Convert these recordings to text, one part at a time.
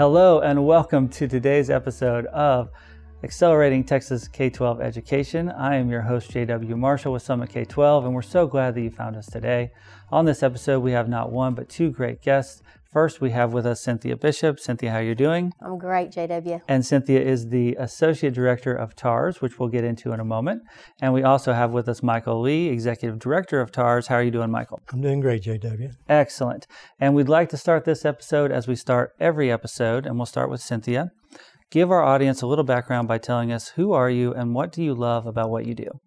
Hello, and welcome to today's episode of Accelerating Texas K 12 Education. I am your host, JW Marshall with Summit K 12, and we're so glad that you found us today. On this episode, we have not one, but two great guests. First, we have with us Cynthia Bishop. Cynthia, how are you doing? I'm great, JW. And Cynthia is the Associate Director of TARS, which we'll get into in a moment. And we also have with us Michael Lee, Executive Director of TARS. How are you doing, Michael? I'm doing great, JW. Excellent. And we'd like to start this episode as we start every episode, and we'll start with Cynthia. Give our audience a little background by telling us who are you and what do you love about what you do?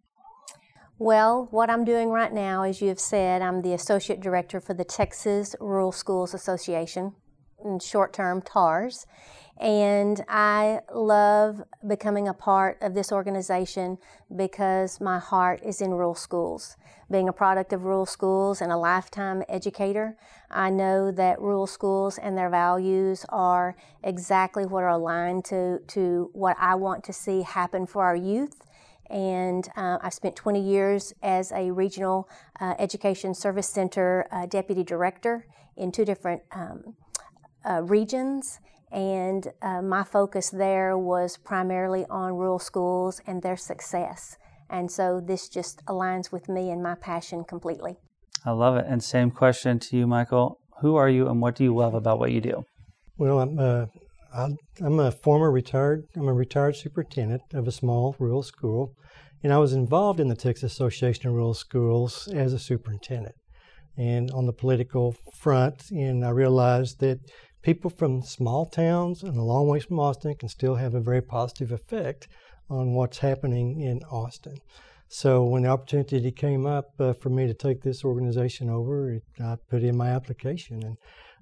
Well, what I'm doing right now, as you have said, I'm the Associate Director for the Texas Rural Schools Association, in short term TARS. And I love becoming a part of this organization because my heart is in rural schools. Being a product of rural schools and a lifetime educator, I know that rural schools and their values are exactly what are aligned to, to what I want to see happen for our youth and uh, I've spent 20 years as a regional uh, education service center uh, deputy director in two different um, uh, regions. And uh, my focus there was primarily on rural schools and their success. And so this just aligns with me and my passion completely. I love it. And same question to you, Michael. Who are you and what do you love about what you do? Well, I'm uh, I'm a former retired, I'm a retired superintendent of a small rural school, and I was involved in the Texas Association of Rural Schools as a superintendent and on the political front. And I realized that people from small towns and a long ways from Austin can still have a very positive effect on what's happening in Austin. So when the opportunity came up uh, for me to take this organization over, it, I put in my application, and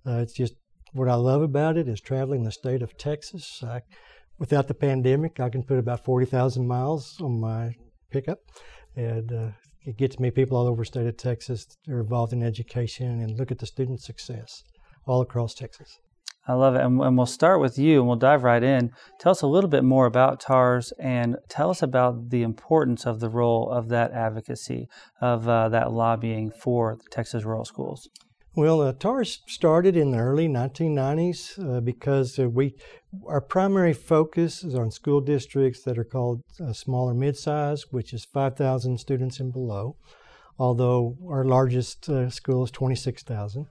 uh, it's just what I love about it is traveling the state of Texas. I, without the pandemic, I can put about 40,000 miles on my pickup, and uh, it gets me people all over the state of Texas that are involved in education and look at the student success all across Texas. I love it. And, and, we'll start with you and we'll dive right in. Tell us a little bit more about TARS and tell us about the importance of the role of that advocacy, of uh, that lobbying for Texas rural schools. Well, uh, TARS started in the early 1990s uh, because uh, we our primary focus is on school districts that are called uh, smaller mid-size, which is 5,000 students and below. Although our largest uh, school is 26,000,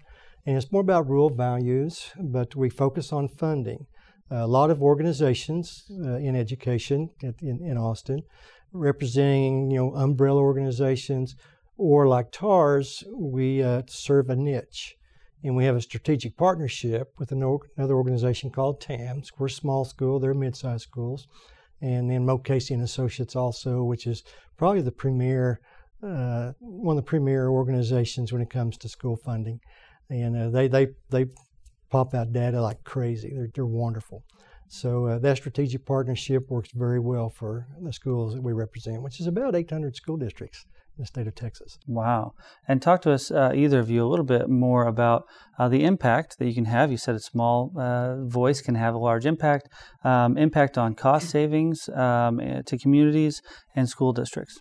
and it's more about rural values, but we focus on funding. a lot of organizations uh, in education in, in Austin, representing you know umbrella organizations or like TARS, we uh, serve a niche. And we have a strategic partnership with another organization called TAMS. We're a small school, they're mid-sized schools. And then Moak Casey and Associates also, which is probably the premier, uh, one of the premier organizations when it comes to school funding. And uh, they, they, they pop out data like crazy. They're, they're wonderful. So uh, that strategic partnership works very well for the schools that we represent, which is about 800 school districts the state of Texas. Wow. And talk to us, uh, either of you, a little bit more about uh, the impact that you can have. You said a small uh, voice can have a large impact, um, impact on cost savings um, eh, to communities and school districts.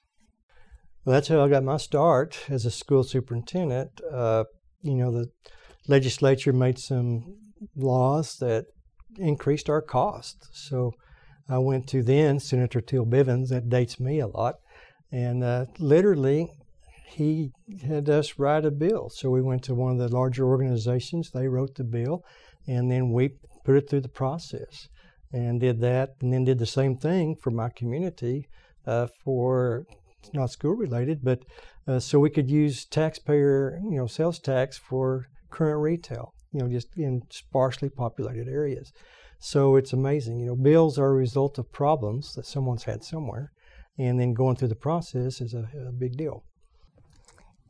Well, that's how I got my start as a school superintendent. Uh, you know, the legislature made some laws that increased our cost. So I went to then Senator Teel Bivins, that dates me a lot, and uh, literally, he had us write a bill. So we went to one of the larger organizations. They wrote the bill, and then we put it through the process and did that, and then did the same thing for my community uh, for not school related, but uh, so we could use taxpayer, you know, sales tax for current retail, you know, just in sparsely populated areas. So it's amazing. You know, bills are a result of problems that someone's had somewhere and then going through the process is a, a big deal.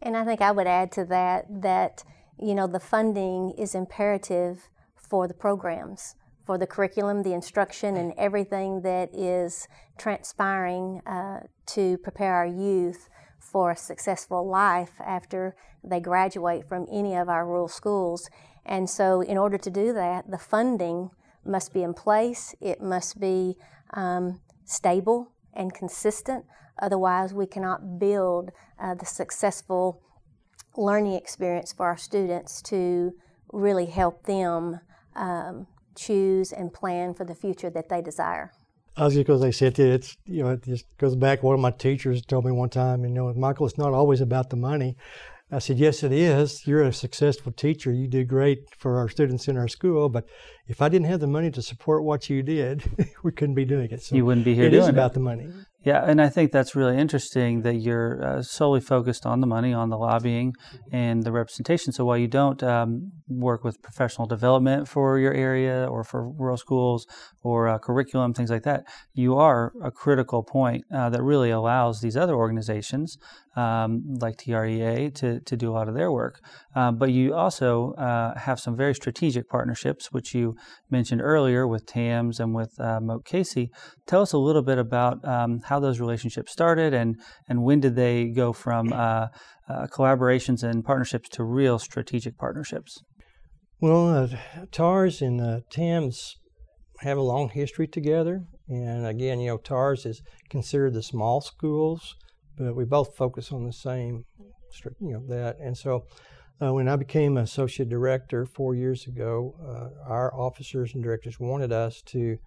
And I think I would add to that that you know the funding is imperative for the programs, for the curriculum, the instruction, and everything that is transpiring uh, to prepare our youth for a successful life after they graduate from any of our rural schools. And so, in order to do that, the funding must be in place. It must be um, stable and consistent. Otherwise, we cannot build uh, the successful learning experience for our students to really help them um, choose and plan for the future that they desire. I was just because they said it's you know it just goes back. One of my teachers told me one time, you know, Michael, it's not always about the money. I said, yes, it is. You're a successful teacher. You do great for our students in our school. But if I didn't have the money to support what you did, we couldn't be doing it. So you wouldn't be here it doing it. It is about the money. Yeah, and I think that's really interesting that you're uh, solely focused on the money, on the lobbying, and the representation. So while you don't um, work with professional development for your area or for rural schools or uh, curriculum, things like that, you are a critical point uh, that really allows these other organizations um, like TREA to, to do a lot of their work. Um, but you also uh, have some very strategic partnerships, which you mentioned earlier with TAMS and with uh, Moak Casey. Tell us a little bit about um, how those relationships started and, and when did they go from uh, uh collaborations and partnerships to real strategic partnerships? Well, uh, TARS and uh, TAMS have a long history together. And again, you know, TARS is considered the small schools, but we both focus on the same, you know, that. And so uh, when I became associate director four years ago, uh, our officers and directors wanted us to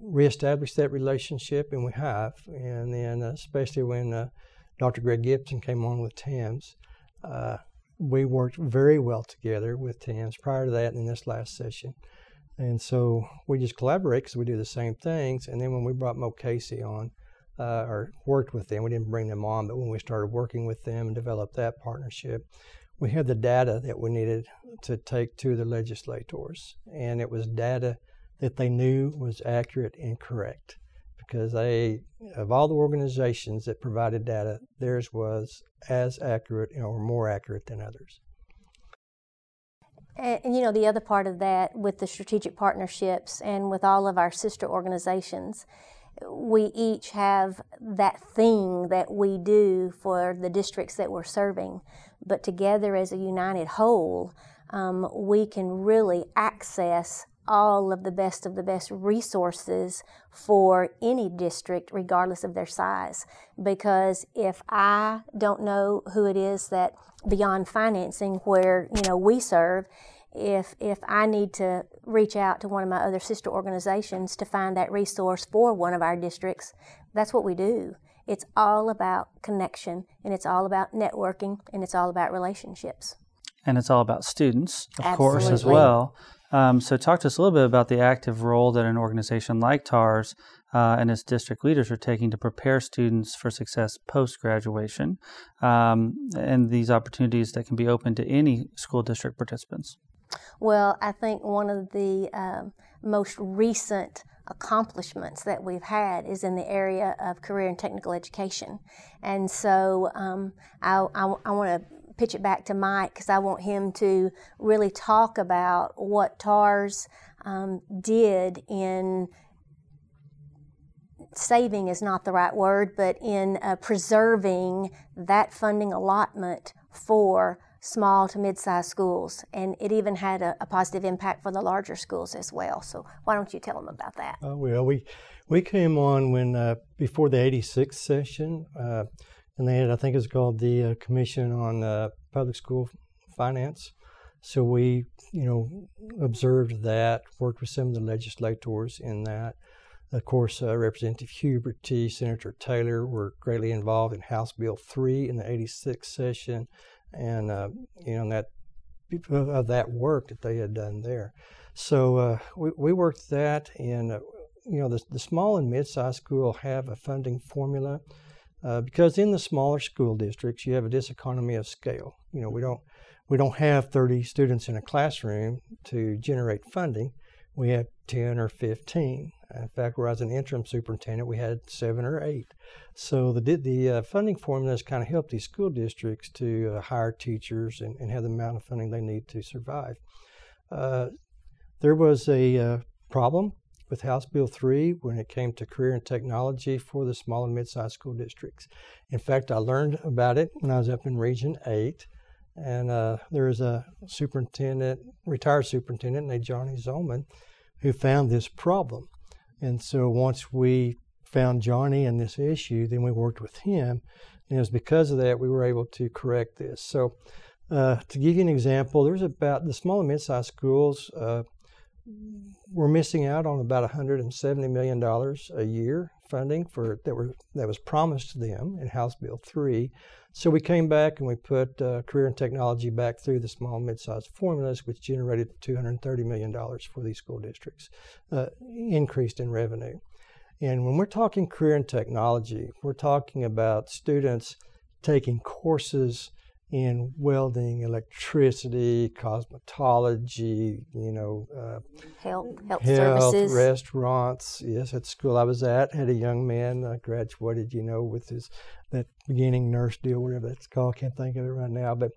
reestablish that relationship, and we have. And then, uh, especially when uh, Dr. Greg Gibson came on with TAMS, uh, we worked very well together with TAMS prior to that and in this last session. And so we just collaborate because we do the same things. And then when we brought Moak Casey on, uh, or worked with them. We didn't bring them on, but when we started working with them and developed that partnership, we had the data that we needed to take to the legislators. And it was data that they knew was accurate and correct because they, of all the organizations that provided data, theirs was as accurate or more accurate than others. And, and, you know, the other part of that with the strategic partnerships and with all of our sister organizations we each have that thing that we do for the districts that we're serving, but together as a united whole, um, we can really access all of the best of the best resources for any district, regardless of their size. Because if I don't know who it is that beyond financing where you know we serve, if if I need to reach out to one of my other sister organizations to find that resource for one of our districts, that's what we do. It's all about connection and it's all about networking and it's all about relationships. And it's all about students, of Absolutely. course, as well. Um, so, talk to us a little bit about the active role that an organization like TARS uh, and its district leaders are taking to prepare students for success post graduation um, and these opportunities that can be open to any school district participants. Well, I think one of the um, most recent accomplishments that we've had is in the area of career and technical education. And so um, I, I, I want to pitch it back to Mike because I want him to really talk about what TARS um, did in saving is not the right word, but in uh, preserving that funding allotment for small to mid-sized schools, and it even had a, a, positive impact for the larger schools as well. So why don't you tell them about that? Uh, well, we we came on when uh, before the '86 session, uh, and they had I think it's called the uh, Commission on uh, Public School Finance. So we, you know, observed that, worked with some of the legislators in that. Of course, uh, Representative Huberty, Senator Taylor were greatly involved in House Bill 3 in the 86 session and uh, you know that of that work that they had done there. So uh, we, we worked that, and uh, you know the, the small and mid-sized school have a funding formula uh, because in the smaller school districts you have a diseconomy of scale. You know we don't we don't have 30 students in a classroom to generate funding. We have 10 or 15. In fact, where I was an interim superintendent, we had seven or eight. So the the uh, funding formulas kind of help these school districts to uh, hire teachers and, and have the amount of funding they need to survive. Uh, there was a uh, problem with House Bill 3 when it came to career and technology for the small and mid-sized school districts. In fact, I learned about it when I was up in Region 8. And uh, there was a superintendent, retired superintendent named Johnny Zolman, who found this problem. And so once we found Johnny and this issue, then we worked with him. And it was because of that we were able to correct this. So, uh, to give you an example, there's about the small and mid sized schools, uh, we're missing out on about 170 million dollars a year funding for that were that was promised to them in House Bill 3. So we came back and we put uh, career and technology back through the small mid-sized formulas, which generated 230 million dollars for these school districts, uh, increased in revenue. And when we're talking career and technology, we're talking about students taking courses in welding, electricity, cosmetology, you know, uh, health, health, health services, restaurants. Yes, at school I was at, had a young man uh, graduated, you know, with his that beginning nurse deal, whatever that's called. Can't think of it right now, but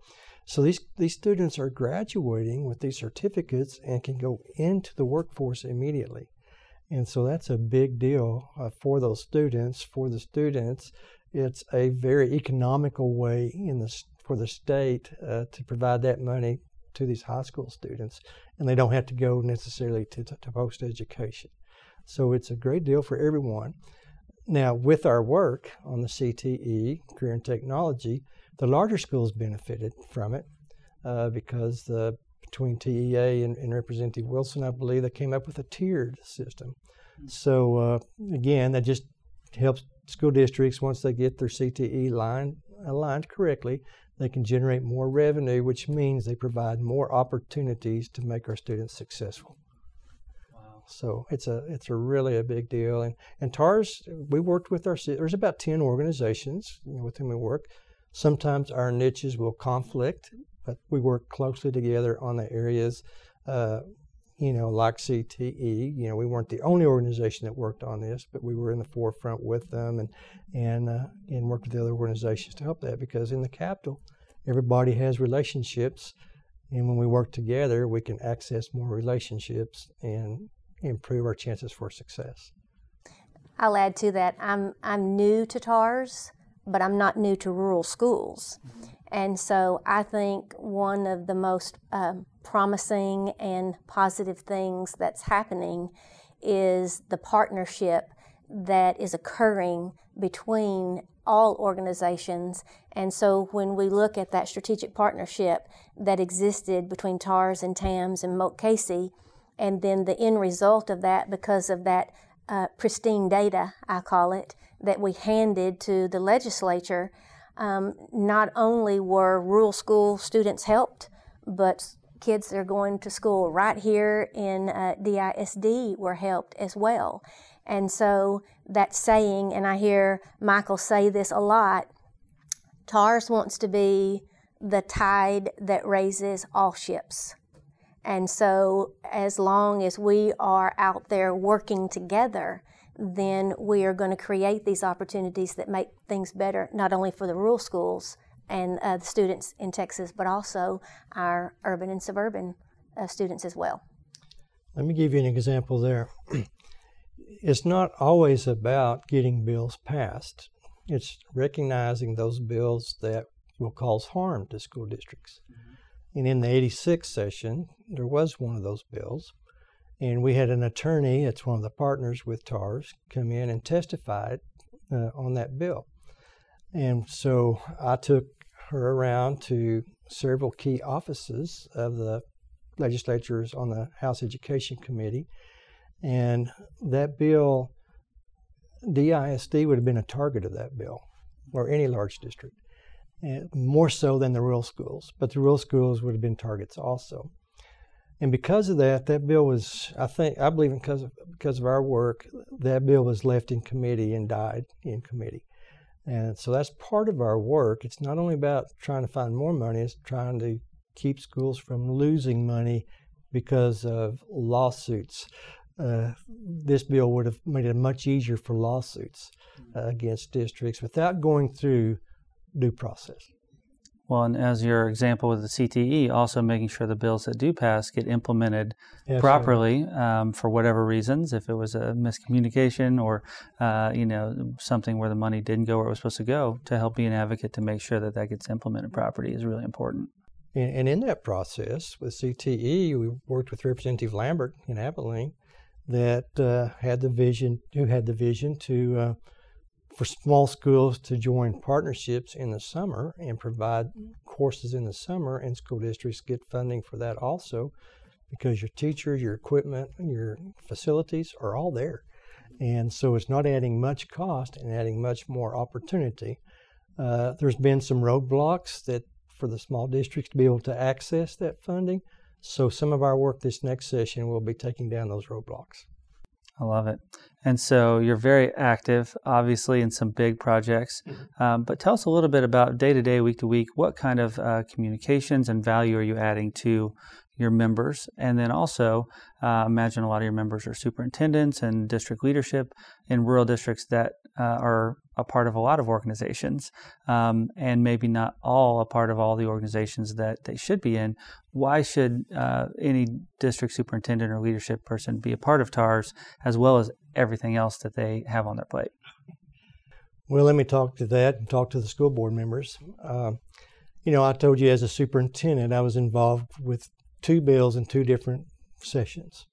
so these these students are graduating with these certificates and can go into the workforce immediately. And so that's a big deal uh, for those students. For the students, it's a very economical way in the for the state uh, to provide that money to these high school students, and they don't have to go necessarily to, to, post education. So it's a great deal for everyone. Now, with our work on the CTE, Career and Technology, the larger schools benefited from it uh, because the, between TEA and, and, Representative Wilson, I believe they came up with a tiered system. So, uh, again, that just helps school districts, once they get their CTE line aligned correctly, they can generate more revenue, which means they provide more opportunities to make our students successful. Wow. So it's a it's a really a big deal. And and TARS, we worked with our there's about ten organizations with whom we work. Sometimes our niches will conflict, but we work closely together on the areas. Uh, you know, like CTE, you know, we weren't the only organization that worked on this, but we were in the forefront with them and and uh, and worked with the other organizations to help that because in the capital, everybody has relationships, and when we work together, we can access more relationships and improve our chances for success. I'll add to that. I'm I'm new to TARS, but I'm not new to rural schools. And so I think one of the most um, promising and positive things that's happening is the partnership that is occurring between all organizations. And so when we look at that strategic partnership that existed between TARS and TAMS and Moak Casey, and then the end result of that, because of that uh, pristine data, I call it, that we handed to the legislature, um, not only were rural school students helped, but kids that are going to school right here in uh, DISD were helped as well. And so that saying, and I hear Michael say this a lot TARS wants to be the tide that raises all ships. And so, as long as we are out there working together, then we are going to create these opportunities that make things better, not only for the rural schools and uh, the students in Texas, but also our urban and suburban uh, students as well. Let me give you an example there. it's not always about getting bills passed. It's recognizing those bills that will cause harm to school districts. Mm-hmm. And in the 86 session, there was one of those bills. And we had an attorney, it's one of the partners with TARS, come in and testified uh, on that bill. And so I took her around to several key offices of the legislatures on the House Education Committee and that bill, DISD would have been a target of that bill, or any large district, and more so than the rural schools. But the rural schools would have been targets also. And because of that, that bill was, I think, I believe because of, because of our work, that bill was left in committee and died in committee. And so that's part of our work. It's not only about trying to find more money, it's trying to keep schools from losing money because of lawsuits uh, this bill would have made it much easier for lawsuits uh, against districts without going through due process. Well, and as your example with the CTE, also making sure the bills that do pass get implemented properly um, for whatever reasons. If it was a miscommunication or uh, you know something where the money didn't go where it was supposed to go, to help be an advocate to make sure that that gets implemented properly is really important. And, and in that process with CTE, we worked with Representative Lambert in Abilene that uh, had the vision, who had the vision to uh, for small schools to join partnerships in the summer and provide courses in the summer, and school districts get funding for that also, because your teachers, your equipment, your facilities are all there. And so it's not adding much cost and adding much more opportunity. Uh, there's been some roadblocks that for the small districts to be able to access that funding. So some of our work this next session will be taking down those roadblocks. I love it. And so you're very active, obviously, in some big projects. Mm-hmm. Um, but tell us a little bit about day to day, week to week. What kind of uh, communications and value are you adding to your members? And then also, uh, imagine a lot of your members are superintendents and district leadership in rural districts that uh, are a part of a lot of organizations, um, and maybe not all a part of all the organizations that they should be in. Why should uh, any district superintendent or leadership person be a part of TARS as well as everything else that they have on their plate? Well, let me talk to that and talk to the school board members. Uh, you know, I told you as a superintendent, I was involved with two bills in two different sessions.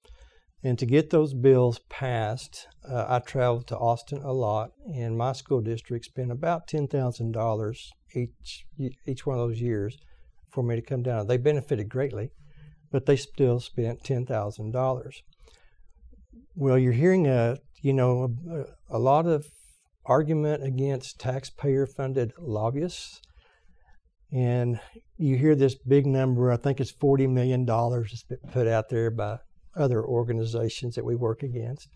And to get those bills passed, uh, I traveled to Austin a lot, and my school district spent about $10,000 each, each one of those years for me to come down. They benefited greatly, but they still spent $10,000. Well, you're hearing a, you know, a, a lot of argument against taxpayer funded lobbyists. And you hear this big number, I think it's $40 million been put out there by other organizations that we work against.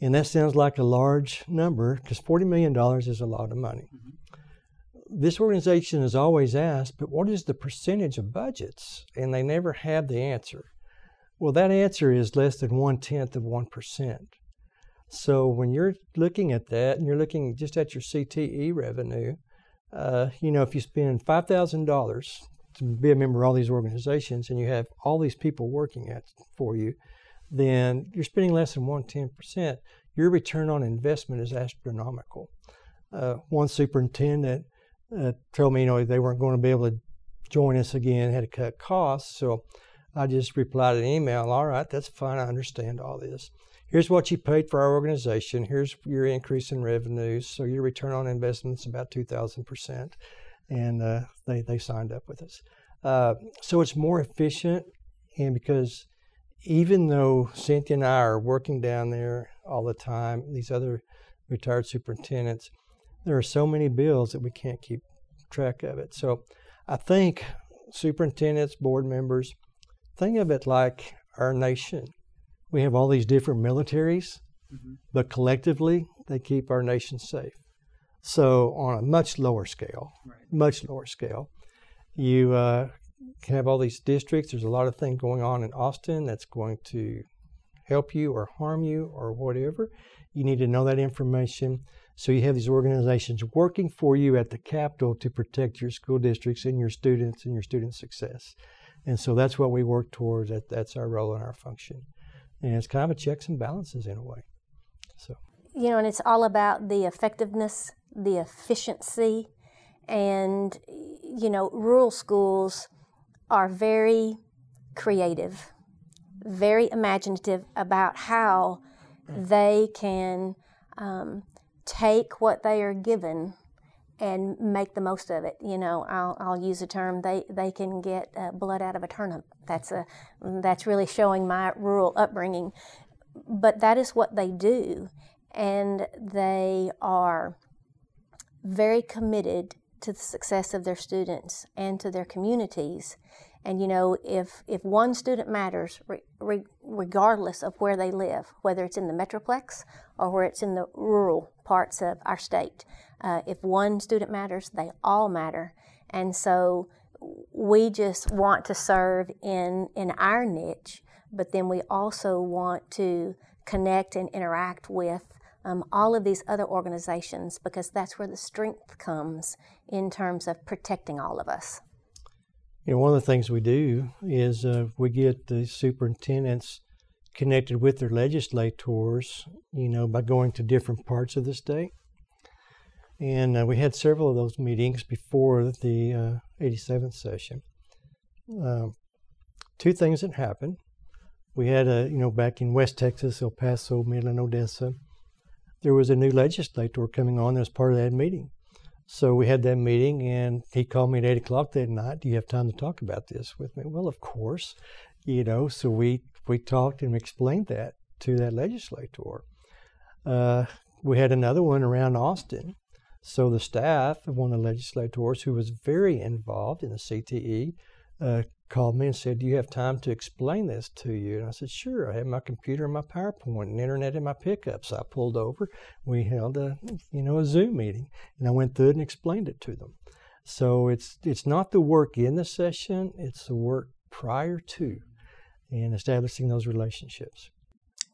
And that sounds like a large number because $40 million is a lot of money. Mm-hmm. This organization is always asked, but what is the percentage of budgets? And they never have the answer. Well, that answer is less than one tenth of 1%. So when you're looking at that and you're looking just at your CTE revenue, uh, you know, if you spend $5,000 to be a member of all these organizations and you have all these people working at for you, then you're spending less than one tenth percent. Your return on investment is astronomical. Uh, one superintendent uh, told me, you know, they weren't going to be able to join us again, had to cut costs. So I just replied an email, all right, that's fine, I understand all this. Here's what you paid for our organization. Here's your increase in revenues. So your return on investment is about 2,000% and uh, they they signed up with us. Uh, so it's more efficient, and because even though Cynthia and I are working down there all the time, these other retired superintendents, there are so many bills that we can't keep track of it. So I think superintendents, board members, think of it like our nation. We have all these different militaries, mm-hmm. but collectively they keep our nation safe. So on a much lower scale, right. much lower scale, you uh, can have all these districts. There's a lot of things going on in Austin that's going to help you or harm you or whatever. You need to know that information. So you have these organizations working for you at the Capitol to protect your school districts and your students and your student success. And so that's what we work towards. That, that's our role and our function. And it's kind of a checks and balances in a way. So you know, and it's all about the effectiveness the efficiency. And, you know, rural schools are very creative, very imaginative about how they can um, take what they are given and make the most of it. You know, I'll, I'll use a term. They they can get uh, blood out of a turnip. That's a that's really showing my rural upbringing. But that is what they do, and they are very committed to the success of their students and to their communities. And you know, if if one student matters, re, re, regardless of where they live, whether it's in the metroplex or where it's in the rural parts of our state, uh, if one student matters, they all matter. And so, we just want to serve in in our niche, but then we also want to connect and interact with um, all of these other organizations because that's where the strength comes in terms of protecting all of us. You know, one of the things we do is uh, we get the superintendents connected with their legislators, you know, by going to different parts of the state. And uh, we had several of those meetings before the uh, 87th session. Um, two things that happened. We had a, you know, back in West Texas, El Paso, Midland, Odessa, there was a new legislator coming on as part of that meeting. So we had that meeting, and he called me at eight o'clock that night. Do you have time to talk about this with me? Well, of course. you know, so we we talked and explained that to that legislator. Uh, we had another one around Austin. So the staff of one of the legislators who was very involved in the CTE uh, called me and said, "Do you have time to explain this to you?" And I said, "Sure." I had my computer and my PowerPoint and internet in my pickup, so I pulled over. We held a you know a Zoom meeting, and I went through it and explained it to them. So it's it's not the work in the session; it's the work prior to, and establishing those relationships.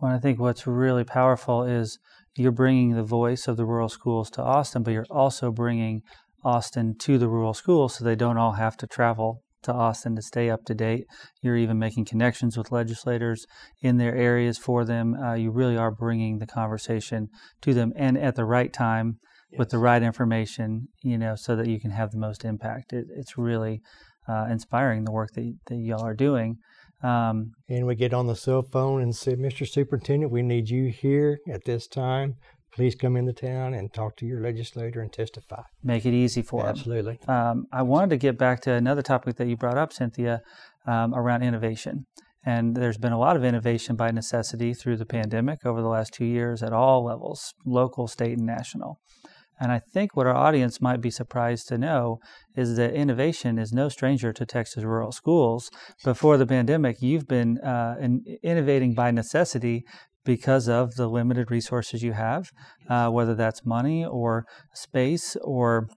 Well, I think what's really powerful is you're bringing the voice of the rural schools to Austin, but you're also bringing Austin to the rural schools so they don't all have to travel to Austin to stay up to date. You're even making connections with legislators in their areas for them. Uh, you really are bringing the conversation to them and at the right time yes. with the right information, you know, so that you can have the most impact. It, it's really uh, inspiring the work that, that y'all are doing. Um, and we get on the cell phone and say, Mr. Superintendent, we need you here at this time. Please come into town and talk to your legislator and testify. Make it easy for Absolutely. them. Absolutely. Um, I wanted to get back to another topic that you brought up, Cynthia, um, around innovation. And there's been a lot of innovation by necessity through the pandemic over the last two years at all levels local, state, and national. And I think what our audience might be surprised to know is that innovation is no stranger to Texas rural schools. Before the pandemic, you've been uh, in, innovating by necessity because of the limited resources you have, uh, whether that's money or space or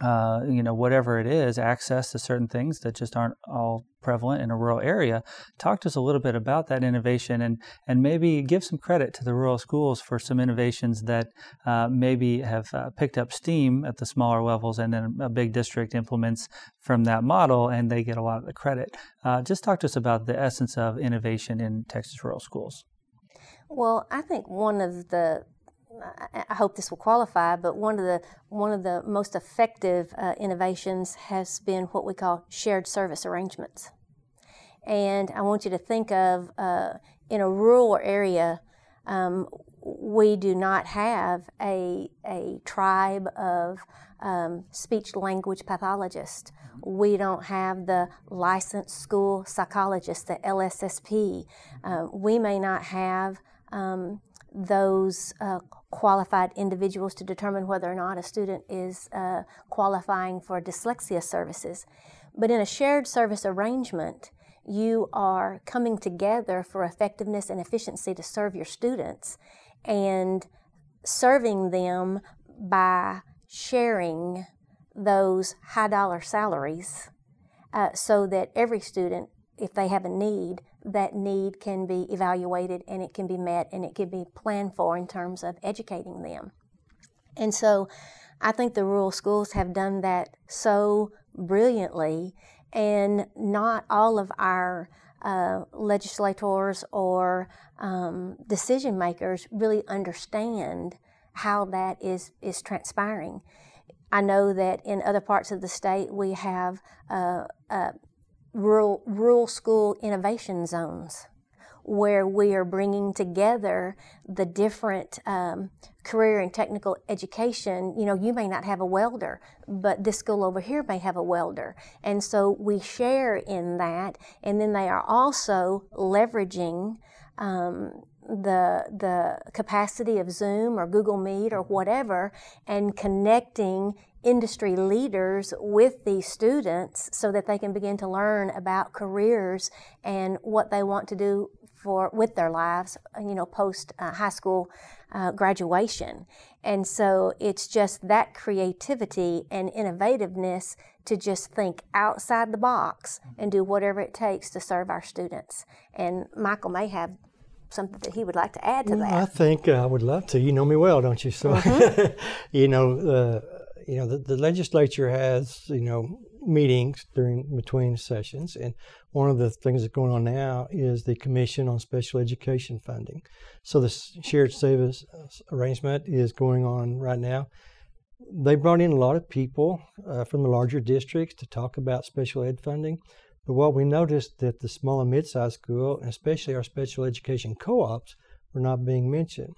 uh, you know, whatever it is, access to certain things that just aren't all prevalent in a rural area. Talk to us a little bit about that innovation and, and maybe give some credit to the rural schools for some innovations that uh, maybe have uh, picked up steam at the smaller levels and then a big district implements from that model and they get a lot of the credit. Uh, just talk to us about the essence of innovation in Texas rural schools. Well, I think one of the I hope this will qualify, but one of the one of the most effective uh, innovations has been what we call shared service arrangements. And I want you to think of uh, in a rural area, um, we do not have a a tribe of um, speech language pathologists. We don't have the licensed school psychologists, the LSSP. Uh, we may not have um, those uh, qualified individuals to determine whether or not a student is uh, qualifying for dyslexia services. But in a shared service arrangement, you are coming together for effectiveness and efficiency to serve your students and serving them by sharing those high dollar salaries uh, so that every student, if they have a need, that need can be evaluated and it can be met and it can be planned for in terms of educating them. And so I think the rural schools have done that so brilliantly, and not all of our uh, legislators or um, decision makers really understand how that is, is transpiring. I know that in other parts of the state we have uh, uh, rural, rural school innovation zones where we are bringing together the different um, career and technical education. You know, you may not have a welder, but this school over here may have a welder. And so we share in that, and then they are also leveraging um, the the capacity of Zoom or Google Meet or whatever and connecting industry leaders with these students so that they can begin to learn about careers and what they want to do for with their lives you know post uh, high school uh, graduation. And so it's just that creativity and innovativeness to just think outside the box and do whatever it takes to serve our students. And michael may have something that he would like to add to that. I think i would love to. You know me well don't you? So mm-hmm. you know uh, you know, the, the legislature has, you know, meetings during between sessions, and one of the things that's going on now is the Commission on Special Education Funding. So the shared service uh, arrangement is going on right now. They brought in a lot of people uh, from the larger districts to talk about special ed funding. But what we noticed that the small and mid-sized school, especially our special education co-ops, were not being mentioned.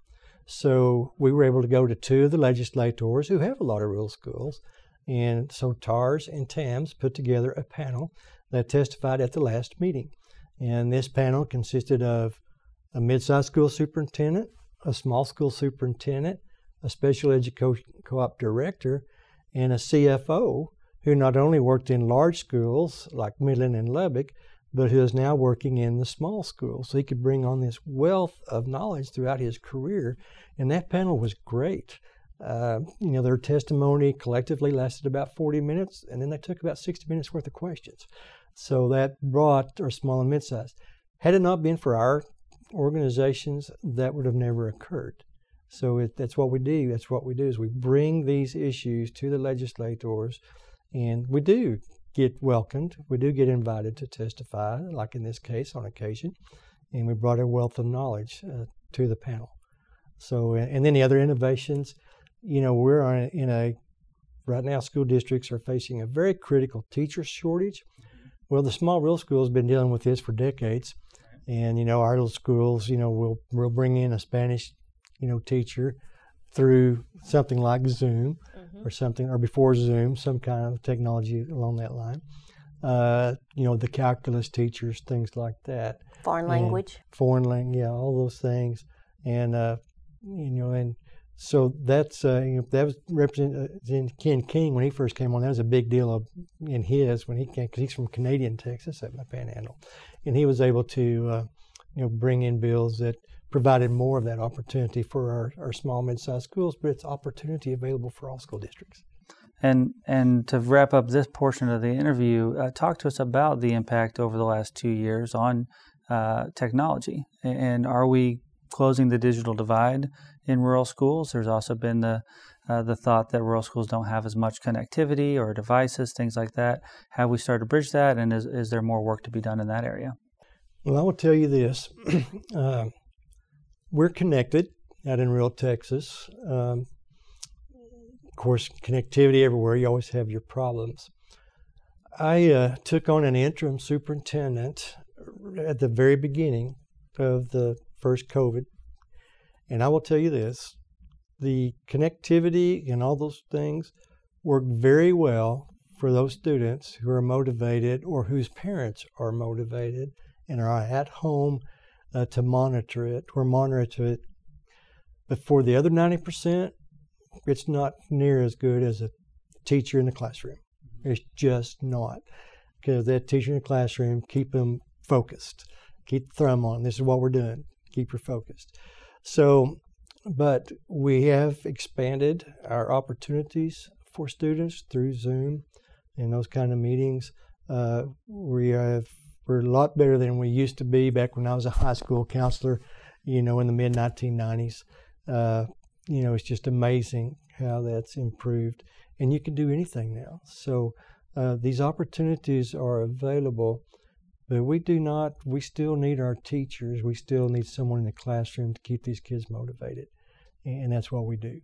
So we were able to go to two of the legislators who have a lot of rural schools. And so TARS and TAMS put together a panel that testified at the last meeting. And this panel consisted of a mid-sized school superintendent, a small school superintendent, a special education co-op director, and a CFO who not only worked in large schools like Midland and Lubbock, but who is now working in the small schools. So he could bring on this wealth of knowledge throughout his career. And that panel was great. Uh, you know, their testimony collectively lasted about 40 minutes, and then they took about 60 minutes worth of questions. So that brought our small and mid-sized. Had it not been for our organizations, that would have never occurred. So it, that's what we do. That's what we do is we bring these issues to the legislators, and we do get welcomed. We do get invited to testify, like in this case on occasion, and we brought a wealth of knowledge uh, to the panel. So and then the other innovations, you know, we're in a right now school districts are facing a very critical teacher shortage. Well, the small rural school has been dealing with this for decades. And you know, our little schools, you know, we'll we'll bring in a Spanish you know, teacher through something like Zoom mm-hmm. or something, or before Zoom, some kind of technology along that line. Uh, you know, the calculus teachers, things like that. Foreign language. Foreign language, yeah, all those things, and uh, you know, and so that's uh, you know, that was representing uh, Ken King when he first came on. That was a big deal of, in his when he came because he's from Canadian Texas at my Panhandle, and he was able to uh, you know bring in bills that provided more of that opportunity for our, our small mid-sized schools, but it's opportunity available for all school districts. And and to wrap up this portion of the interview, uh, talk to us about the impact over the last two years on uh, technology, and are we closing the digital divide in rural schools? There's also been the uh, the thought that rural schools don't have as much connectivity or devices, things like that. Have we started to bridge that, and is is there more work to be done in that area? Well, I will tell you this. We're connected out in rural Texas. Um, of course, connectivity everywhere, you always have your problems. I uh, took on an interim superintendent at the very beginning of the first COVID. And I will tell you this the connectivity and all those things work very well for those students who are motivated or whose parents are motivated and are at home uh, to monitor it We're monitoring it. But for the other 90%, it's not near as good as a teacher in the classroom. It's just not. Because that teacher in the classroom, keep them focused. Keep the thumb on. This is what we're doing. Keep her focused. So, but we have expanded our opportunities for students through Zoom and those kind of meetings. Uh, we have we're a lot better than we used to be back when I was a high school counselor, you know, in the mid 1990s. Uh, you know, it's just amazing how that's improved. And you can do anything now. So uh, these opportunities are available, but we do not, we still need our teachers. We still need someone in the classroom to keep these kids motivated. And that's what we do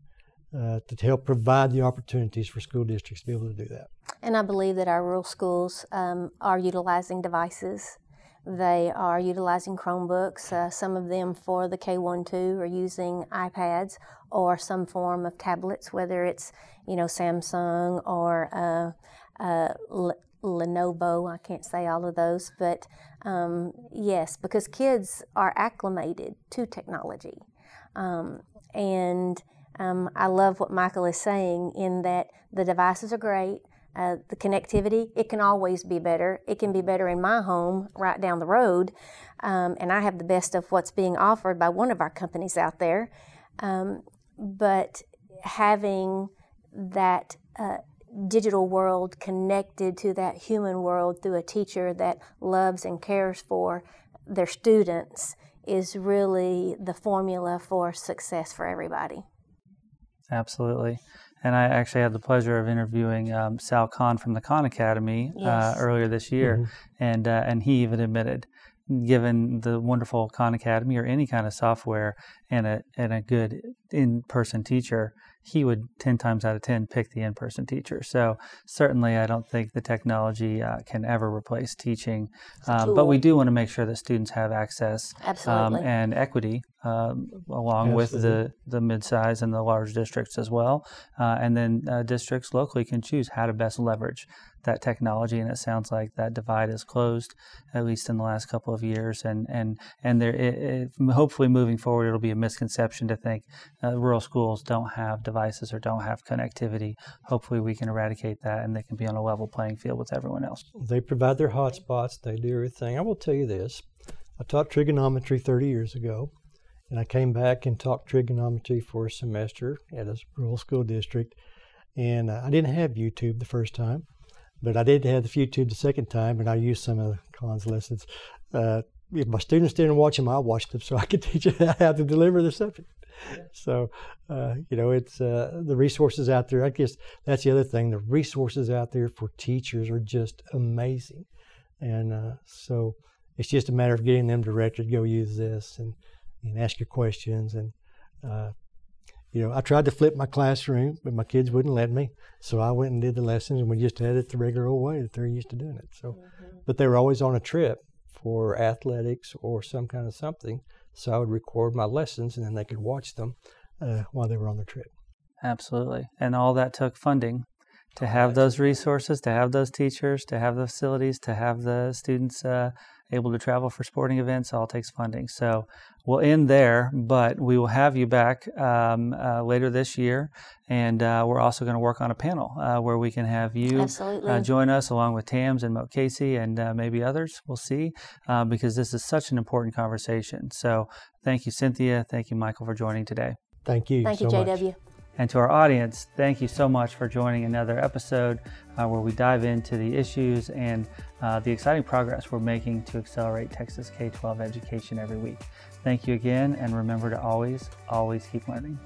uh, to help provide the opportunities for school districts to be able to do that. And I believe that our rural schools um, are utilizing devices. They are utilizing Chromebooks. Uh, some of them for the K1 2 are using iPads or some form of tablets, whether it's you know Samsung or uh, uh, L- Lenovo. I can't say all of those, but um, yes, because kids are acclimated to technology, um, and um, I love what Michael is saying in that the devices are great. Uh, the connectivity, it can always be better. It can be better in my home right down the road. Um, and I have the best of what's being offered by one of our companies out there. Um, but having that uh, digital world connected to that human world through a teacher that loves and cares for their students is really the formula for success for everybody. Absolutely. And I actually had the pleasure of interviewing um, Sal Khan from the Khan Academy uh, yes. uh, earlier this year, mm-hmm. and uh, and he even admitted, given the wonderful Khan Academy or any kind of software and a and a good in person teacher, he would 10 times out of 10 pick the in person teacher. So, certainly, I don't think the technology uh, can ever replace teaching. Um, but we do want to make sure that students have access um, and equity um, along Absolutely. with the, the mid-size and the large districts as well. Uh, and then uh, districts locally can choose how to best leverage that technology, and it sounds like that divide is closed, at least in the last couple of years. And and and there, it, it, hopefully, moving forward, it'll be a misconception to think uh, rural schools don't have devices or don't have connectivity. Hopefully, we can eradicate that, and they can be on a level playing field with everyone else. They provide their hotspots. They do everything. I will tell you this: I taught trigonometry 30 years ago. And I came back and taught trigonometry for a semester at a rural school district. And uh, I didn't have YouTube the first time, but I did have the YouTube the second time, and I used some of Colin's lessons. Uh, if my students didn't watch them, I watched them so I could teach them how to deliver the subject. So, uh, you know, it's uh, the resources out there. I guess that's the other thing. The resources out there for teachers are just amazing. And uh, so it's just a matter of getting them directed, go use this and, and ask your questions. And uh, you know, I tried to flip my classroom, but my kids wouldn't let me. So I went and did the lessons, and we just had it the regular old way that they're used to doing it. So, mm-hmm. but they were always on a trip for athletics or some kind of something. So I would record my lessons, and then they could watch them uh, while they were on the trip. Absolutely, and all that took funding to have those resources, to have those teachers, to have the facilities, to have the students uh, able to travel for sporting events all takes funding. So we'll end there, but we will have you back um, uh, later this year. And uh, we're also going to work on a panel uh, where we can have you uh, join us along with Tams and Moak Casey and uh, maybe others. We'll see uh, because this is such an important conversation. So thank you, Cynthia. Thank you, Michael, for joining today. Thank you. Thank so you, JW. Much. And to our audience, thank you so much for joining another episode uh, where we dive into the issues and uh, the exciting progress we're making to accelerate Texas K 12 education every week. Thank you again, and remember to always, always keep learning.